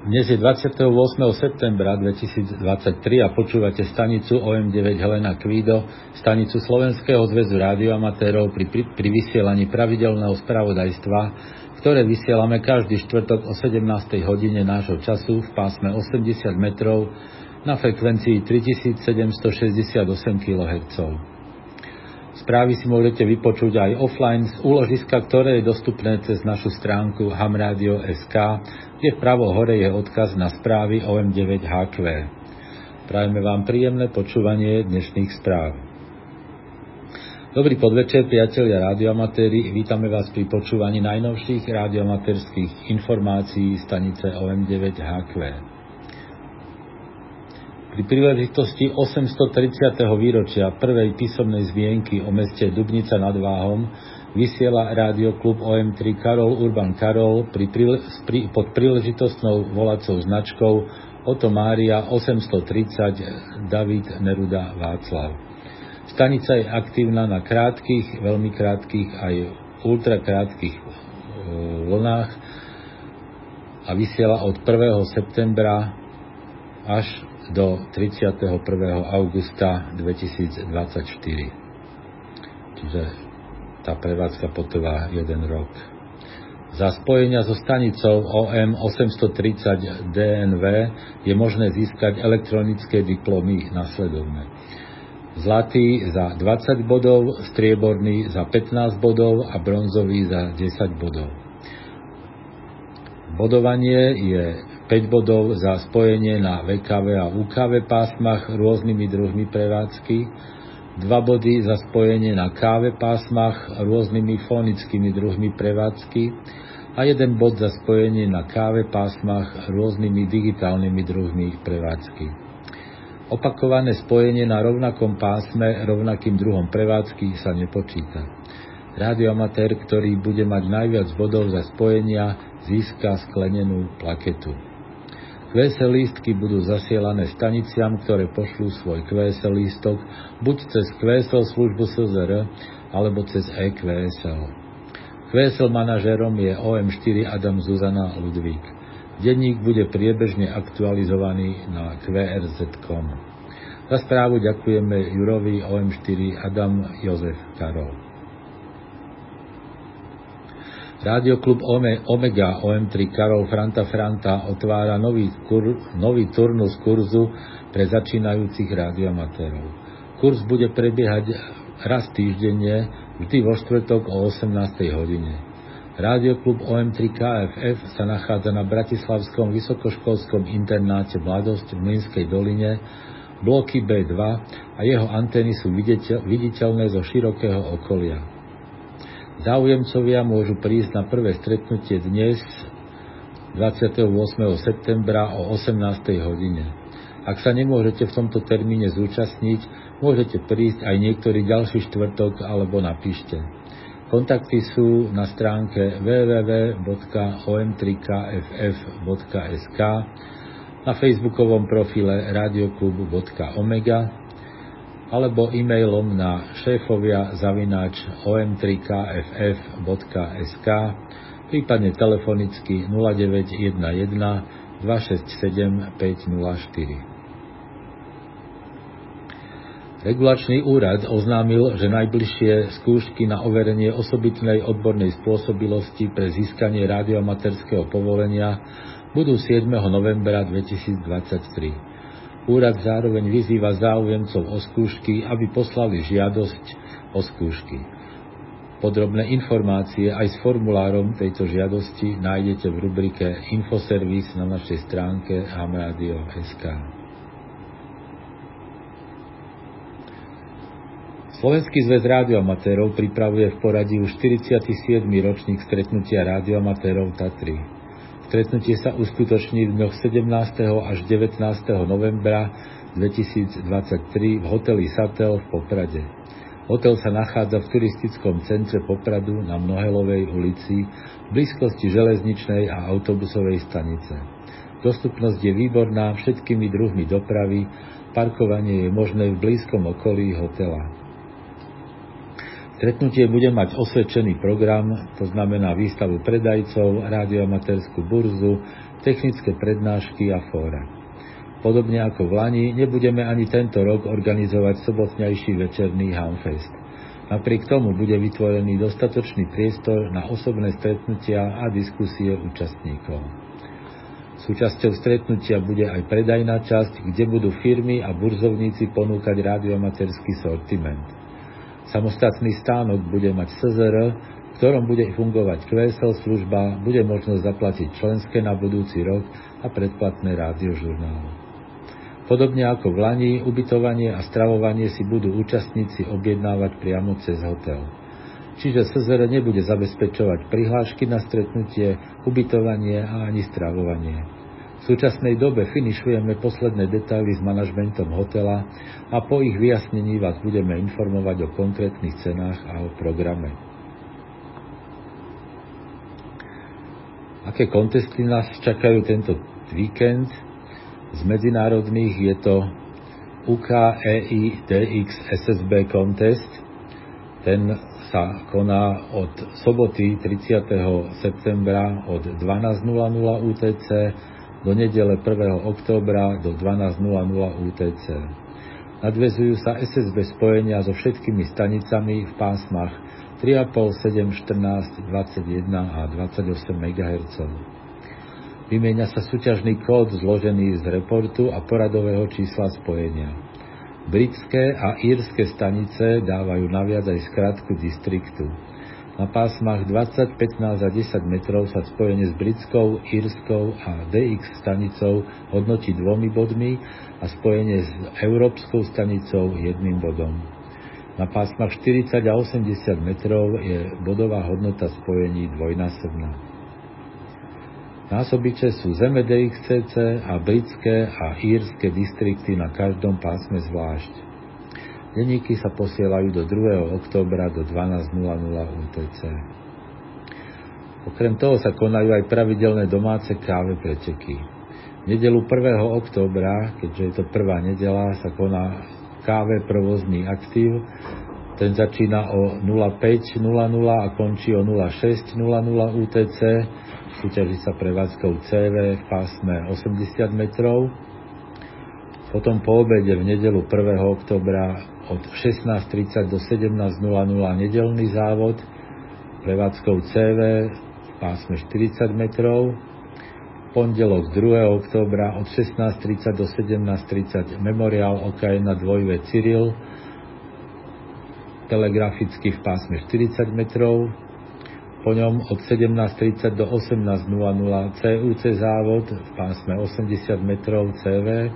Dnes je 28. septembra 2023 a počúvate stanicu OM9 Helena Kvído, stanicu Slovenského zväzu rádioamatérov pri, pri, pri vysielaní pravidelného spravodajstva, ktoré vysielame každý štvrtok o 17. hodine nášho času v pásme 80 metrov na frekvencii 3768 kHz. Správy si môžete vypočuť aj offline z úložiska, ktoré je dostupné cez našu stránku hamradio.sk, kde vpravo hore je odkaz na správy OM9HQ. Prajeme vám príjemné počúvanie dnešných správ. Dobrý podvečer, priatelia radioamatéri. Vítame vás pri počúvaní najnovších radioamatérských informácií stanice OM9HQ. Pri príležitosti 830. výročia prvej písomnej zvienky o meste Dubnica nad Váhom vysiela klub OM3 Karol Urban Karol pri, pri, pod príležitostnou volacou značkou Oto Mária 830 David Neruda Václav. Stanica je aktívna na krátkých, veľmi krátkých aj ultrakrátkých e, vlnách a vysiela od 1. septembra až do 31. augusta 2024. Čiže tá prevádzka potrvá jeden rok. Za spojenia so stanicou OM 830 DNV je možné získať elektronické diplomy nasledovné. Zlatý za 20 bodov, strieborný za 15 bodov a bronzový za 10 bodov. Bodovanie je 5 bodov za spojenie na VKV a UKV pásmach rôznymi druhmi prevádzky, 2 body za spojenie na KV pásmach rôznymi fonickými druhmi prevádzky a 1 bod za spojenie na KV pásmach rôznymi digitálnymi druhmi prevádzky. Opakované spojenie na rovnakom pásme rovnakým druhom prevádzky sa nepočíta. Radioamatér, ktorý bude mať najviac bodov za spojenia, získa sklenenú plaketu. QS lístky budú zasielané staniciam, ktoré pošlú svoj QS lístok buď cez QSL službu SZR alebo cez EQSL. QSL manažérom je OM4 Adam Zuzana Ludvík. Denník bude priebežne aktualizovaný na QRZ.com. Za správu ďakujeme Jurovi OM4 Adam Jozef Karol. Rádioklub Omega OM3 Karol Franta Franta otvára nový, kur, nový turnus kurzu pre začínajúcich rádioamatérov. Kurs bude prebiehať raz týždenne, vždy vo štvrtok o 18. hodine. Rádioklub OM3 KFF sa nachádza na Bratislavskom vysokoškolskom internáte Mladosť v Mlinskej doline, bloky B2 a jeho antény sú viditeľné zo širokého okolia. Záujemcovia môžu prísť na prvé stretnutie dnes 28. septembra o 18. hodine. Ak sa nemôžete v tomto termíne zúčastniť, môžete prísť aj niektorý ďalší štvrtok alebo napíšte. Kontakty sú na stránke www.om3kff.sk, na facebookovom profile radioklubu.omega alebo e-mailom na šéfovia zavináč om3kff.sk prípadne telefonicky 0911 267 504. Regulačný úrad oznámil, že najbližšie skúšky na overenie osobitnej odbornej spôsobilosti pre získanie radioamaterského povolenia budú 7. novembra 2023. Úrad zároveň vyzýva záujemcov o skúšky, aby poslali žiadosť o skúšky. Podrobné informácie aj s formulárom tejto žiadosti nájdete v rubrike Infoservis na našej stránke hamradio.sk. Slovenský zväz rádioamatérov pripravuje v poradí už 47. ročník stretnutia rádioamatérov Tatry. Stretnutie sa uskutoční v dňoch 17. až 19. novembra 2023 v hoteli Satel v Poprade. Hotel sa nachádza v turistickom centre Popradu na Mnohelovej ulici v blízkosti železničnej a autobusovej stanice. Dostupnosť je výborná všetkými druhmi dopravy, parkovanie je možné v blízkom okolí hotela. Stretnutie bude mať osvedčený program, to znamená výstavu predajcov, radioamaterskú burzu, technické prednášky a fóra. Podobne ako v Lani, nebudeme ani tento rok organizovať sobotnejší večerný Hamfest. Napriek tomu bude vytvorený dostatočný priestor na osobné stretnutia a diskusie účastníkov. Súčasťou stretnutia bude aj predajná časť, kde budú firmy a burzovníci ponúkať radioamaterský sortiment. Samostatný stánok bude mať SZR, v ktorom bude fungovať QSL služba, bude možnosť zaplatiť členské na budúci rok a predplatné rádiožurnály. Podobne ako v Lani, ubytovanie a stravovanie si budú účastníci objednávať priamo cez hotel. Čiže SZR nebude zabezpečovať prihlášky na stretnutie, ubytovanie a ani stravovanie. V súčasnej dobe finišujeme posledné detaily s manažmentom hotela a po ich vyjasnení vás budeme informovať o konkrétnych cenách a o programe. Aké kontesty nás čakajú tento víkend? Z medzinárodných je to UKEI DX SSB Contest. Ten sa koná od soboty 30. septembra od 12.00 UTC do nedele 1. októbra do 12.00 UTC. Nadvezujú sa SSB spojenia so všetkými stanicami v pásmach 3,5, 7, 14, 21 a 28 MHz. Vymieňa sa súťažný kód zložený z reportu a poradového čísla spojenia. Britské a írske stanice dávajú naviac aj skratku distriktu. Na pásmach 20, 15 a 10 metrov sa spojenie s britskou, írskou a DX stanicou hodnotí dvomi bodmi a spojenie s európskou stanicou jedným bodom. Na pásmach 40 a 80 metrov je bodová hodnota spojení dvojnásobná. Násobiče sú zeme DXCC a britské a írske distrikty na každom pásme zvlášť. Denníky sa posielajú do 2. októbra do 12.00 UTC. Okrem toho sa konajú aj pravidelné domáce káve preteky. V nedelu 1. októbra, keďže je to prvá nedela, sa koná káve provozný aktív. Ten začína o 05.00 a končí o 06.00 UTC. Súťaží sa prevádzkou CV v pásme 80 metrov. Potom po obede v nedelu 1. oktobra od 16.30 do 17.00 nedelný závod prevádzkou CV v pásme 40 metrov, pondelok 2. oktobra od 16.30 do 17.30 memoriál OKN na dvojve Cyril, telegraficky v pásme 40 metrov, po ňom od 17.30 do 18.00 CUC závod v pásme 80 metrov CV,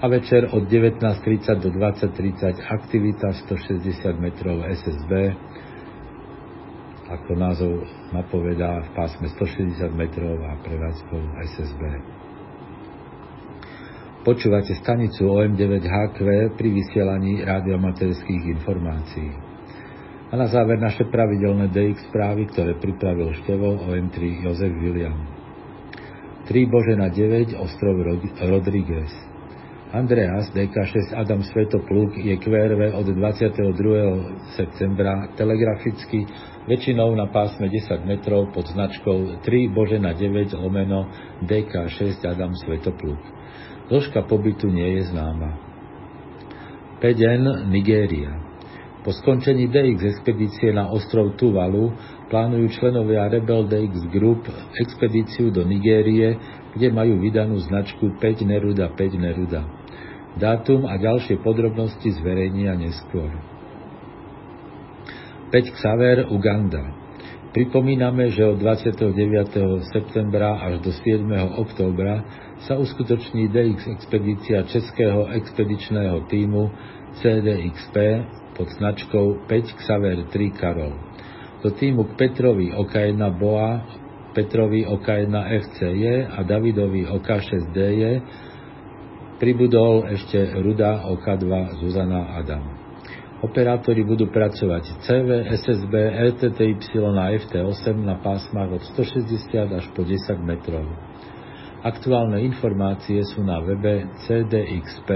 a večer od 19.30 do 20.30 aktivita 160 metrov SSB, ako názov napovedá v pásme 160 metrov a prevádzkou SSB. Počúvate stanicu OM9HQ pri vysielaní radiomaterských informácií. A na záver naše pravidelné DX správy, ktoré pripravil števo OM3 Jozef William. 3 Božena 9 Ostrov Rodriguez Andreas DK6 Adam Svetopluk je QRV od 22. septembra telegraficky väčšinou na pásme 10 metrov pod značkou 3 Božena 9 lomeno DK6 Adam Svetopluk. Dĺžka pobytu nie je známa. 5N Nigéria. Po skončení DX expedície na ostrov Tuvalu plánujú členovia Rebel DX Group expedíciu do Nigérie, kde majú vydanú značku 5 Neruda 5 Neruda. Dátum a ďalšie podrobnosti zverejnia neskôr. 5 Xaver, Uganda. Pripomíname, že od 29. septembra až do 7. októbra sa uskutoční DX expedícia Českého expedičného týmu CDXP pod značkou 5 Xaver 3 Karol. Do týmu k Petrovi OK1 Boa, Petrovi OK1 FCJ a Davidovi OK6DJ Pribudol ešte Ruda OK2 Zuzana Adam. Operátori budú pracovať CV, SSB, LTTY a FT8 na pásmach od 160 až po 10 metrov. Aktuálne informácie sú na webe cdxp.cz.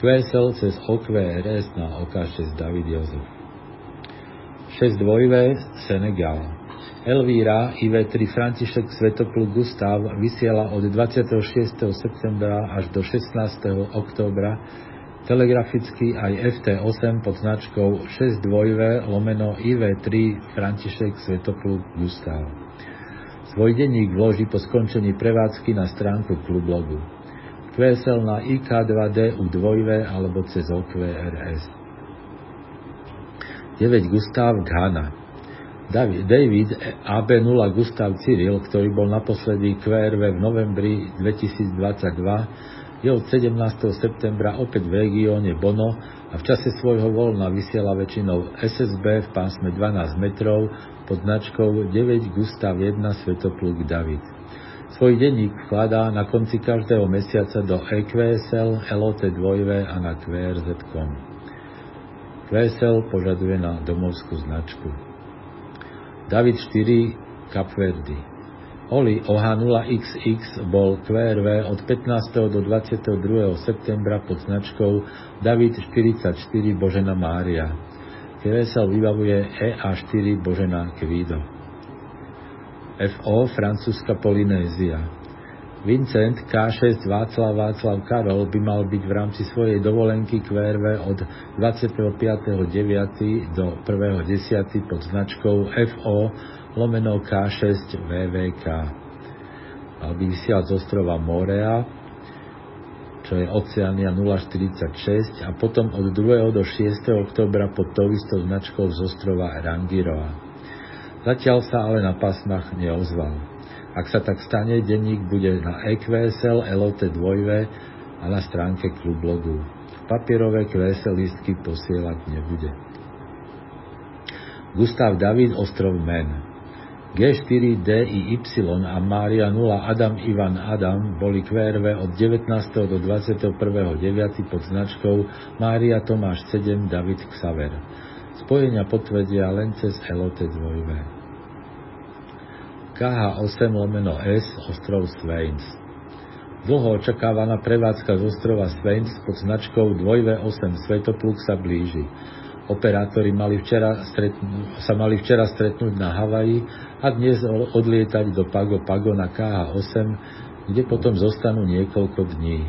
QSL cez OQRS na OK6 David Jozef. 6 dvojvé Senegal. Elvíra IV3 František Svetopluk Gustav vysiela od 26. septembra až do 16. októbra telegraficky aj FT8 pod značkou 6 dvojvé lomeno IV3 František Svetopluk Gustav. Svoj denník vloží po skončení prevádzky na stránku klublogu. QSL na IK2D u 2 alebo cez OQRS. 9 Gustav Ghana. David AB0 Gustav Cyril, ktorý bol naposledy QRV v novembri 2022, je od 17. septembra opäť v regióne Bono a v čase svojho voľna vysiela väčšinou SSB v pásme 12 metrov pod značkou 9 Gustav 1 Svetopluk David. Svoj denník vkladá na konci každého mesiaca do EQSL, LOT2 a na QRZ.com. QSL požaduje na domovskú značku. David 4 Capverdi Oli OH0XX bol QRV od 15. do 22. septembra pod značkou David 44 Božena Mária. QSL vybavuje EA4 Božena Kvído. FO francúzska Polynézia. Vincent K6 Václav Václav Karol by mal byť v rámci svojej dovolenky QRV od 25.9. do 1.10. pod značkou FO lomeno K6 VVK. Mal by vysielať z ostrova Morea, čo je Oceania 046 a potom od 2. do 6. oktobra pod tou istou značkou z ostrova Rangiroa. Zatiaľ sa ale na pásmach neozval. Ak sa tak stane, denník bude na EQSL, LOT 2 a na stránke klublogu. Papierové QSL listky posielať nebude. Gustav David Ostrov Men G4, D a Mária 0 Adam Ivan Adam boli QRV od 19. do 21.9. pod značkou Mária Tomáš 7 David Xaver. Spojenia potvrdia len cez LOT 2. KH8 lomeno S ostrov Swains. Dlho očakávaná prevádzka z ostrova Swains pod značkou 2V8 Svetopluk sa blíži. Operátori mali včera stretnú, sa mali včera stretnúť na Havaji a dnes odlietať do Pago Pago na KH8, kde potom zostanú niekoľko dní.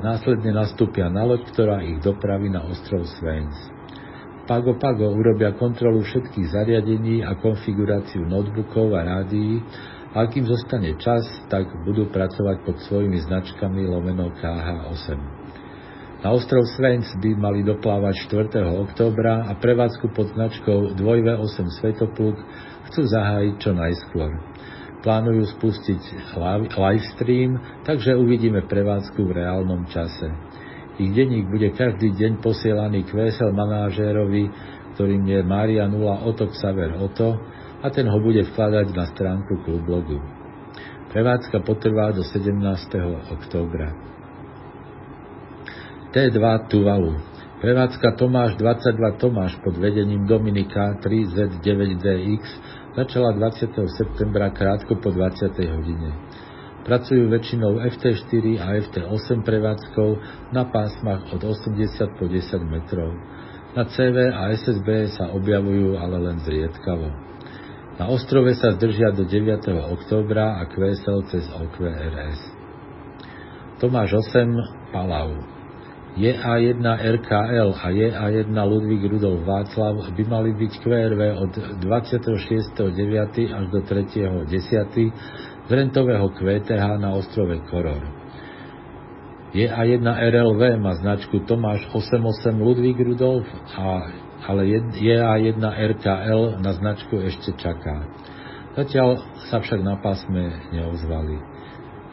Následne nastúpia na loď, ktorá ich dopraví na ostrov Swains. Pago Pago urobia kontrolu všetkých zariadení a konfiguráciu notebookov a rádií a ak zostane čas, tak budú pracovať pod svojimi značkami lomeno KH8. Na ostrov Svens by mali doplávať 4. októbra a prevádzku pod značkou 2V8 Svetopluk chcú zahájiť čo najskôr. Plánujú spustiť live stream, takže uvidíme prevádzku v reálnom čase. Ich denník bude každý deň posielaný kvésel manažérovi, ktorým je Mária 0 Oto Xaver Oto a ten ho bude vkladať na stránku klublogu. Prevádzka potrvá do 17. októbra. T2 Tuvalu Prevádzka Tomáš 22 Tomáš pod vedením Dominika 3Z9DX začala 20. septembra krátko po 20. hodine. Pracujú väčšinou FT4 a FT8 prevádzkou na pásmach od 80 po 10 metrov. Na CV a SSB sa objavujú ale len zriedkavo. Na ostrove sa zdržia do 9. októbra a QSL cez OQRS. Tomáš 8 Palau JA1 RKL a JA1 Ludvík Rudolf Václav by mali byť QRV od 26.9. až do 3.10 z rentového QTH na ostrove Koror. JA1 RLV má značku Tomáš 88 Ludvík Rudolf, a, ale JA1 RKL na značku ešte čaká. Zatiaľ sa však na pásme neozvali.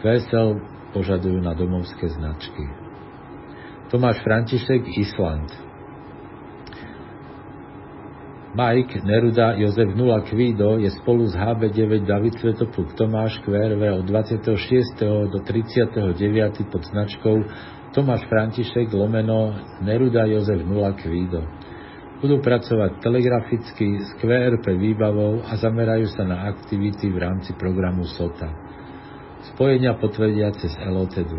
VSL požadujú na domovské značky. Tomáš František, Island. Mike Neruda Jozef Nula Kvído je spolu s HB9 David Svetopluk Tomáš QRV od 26. do 39. pod značkou Tomáš František lomeno Neruda Jozef Nula Kvído. Budú pracovať telegraficky s QRP výbavou a zamerajú sa na aktivity v rámci programu SOTA. Spojenia potvrdia cez LOT 2.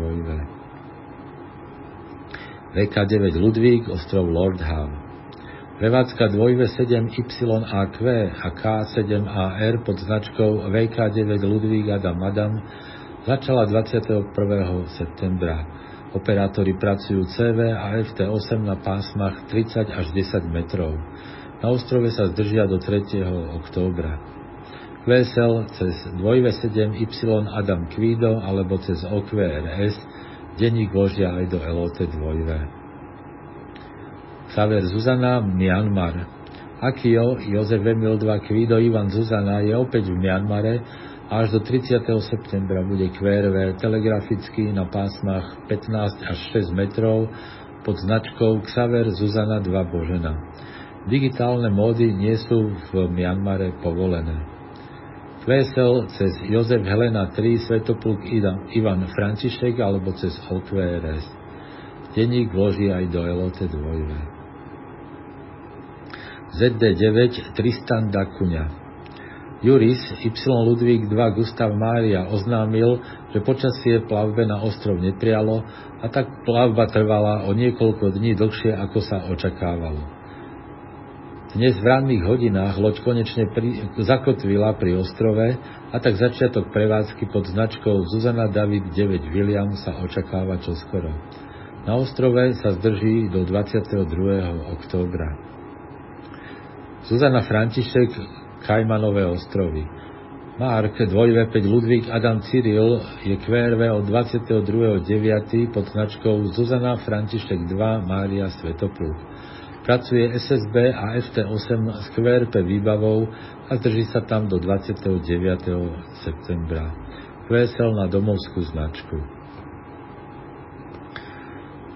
VK9 Ludvík, ostrov Lord Prevádzka 2V7YAQ a K7AR pod značkou VK9 Ludvík Adam Madam začala 21. septembra. Operátori pracujú CV a FT8 na pásmach 30 až 10 metrov. Na ostrove sa zdržia do 3. októbra. QSL cez 2V7Y Adam Kvido alebo cez OQRS denník vložia aj do LOT 2V. Xaver Zuzana, Myanmar. Akio Jozef Emil 2 Kvido Ivan Zuzana je opäť v Myanmare a až do 30. septembra bude QRV telegraficky na pásmach 15 až 6 metrov pod značkou Xaver Zuzana 2 Božena. Digitálne módy nie sú v Myanmare povolené. Vesel cez Jozef Helena 3 Svetopluk Ivan František alebo cez OQRS. Denník vloží aj do LOT 2. ZD9 Tristan Dakuňa Juris Y Ludvík 2 Gustav Mária oznámil, že počasie plavbe na ostrov neprialo a tak plavba trvala o niekoľko dní dlhšie, ako sa očakávalo. Dnes v ranných hodinách loď konečne pri, zakotvila pri ostrove a tak začiatok prevádzky pod značkou Zuzana David 9 William sa očakáva čoskoro. Na ostrove sa zdrží do 22. októbra. Zuzana František, Kajmanové ostrovy. Mark 2V5 Ludvík Adam Cyril je QRV od 22.9. pod značkou Zuzana František 2 Mária Svetopluk. Pracuje SSB a FT8 s QRP výbavou a drží sa tam do 29. septembra. QSL na domovskú značku.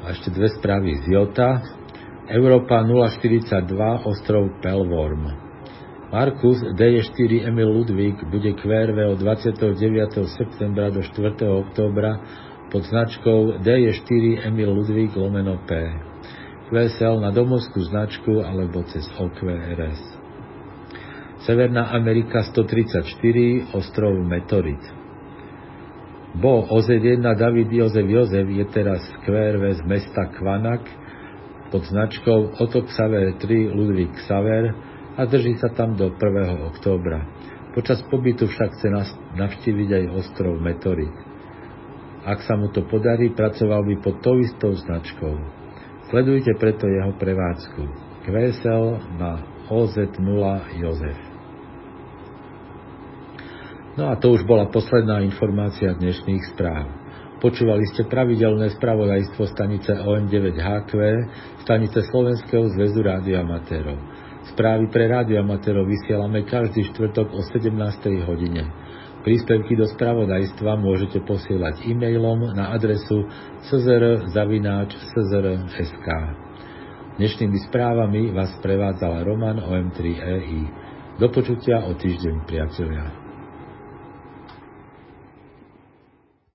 A ešte dve správy z Jota. Európa 042, ostrov Pelvorm. Markus D4 Emil Ludvík bude QRV od 29. septembra do 4. októbra pod značkou D4 Emil Ludvík lomeno P. QSL na domovskú značku alebo cez OQRS. Severná Amerika 134, ostrov Metorit. Bo OZ1 David Jozef Jozef je teraz QRV z mesta Kvanak pod značkou Otto Xaver 3 Ludvík Xaver a drží sa tam do 1. októbra. Počas pobytu však chce navštíviť aj ostrov Metorit. Ak sa mu to podarí, pracoval by pod tou istou značkou. Sledujte preto jeho prevádzku. QSL na OZ0 Jozef. No a to už bola posledná informácia dnešných správ. Počúvali ste pravidelné spravodajstvo stanice OM9HQ, stanice Slovenského zväzu rádioamatérov. Správy pre rádioamatérov vysielame každý štvrtok o 17. hodine. Príspevky do spravodajstva môžete posielať e-mailom na adresu czr.sk. Dnešnými správami vás prevádzala Roman OM3EI. Do počutia o týždeň, priatelia.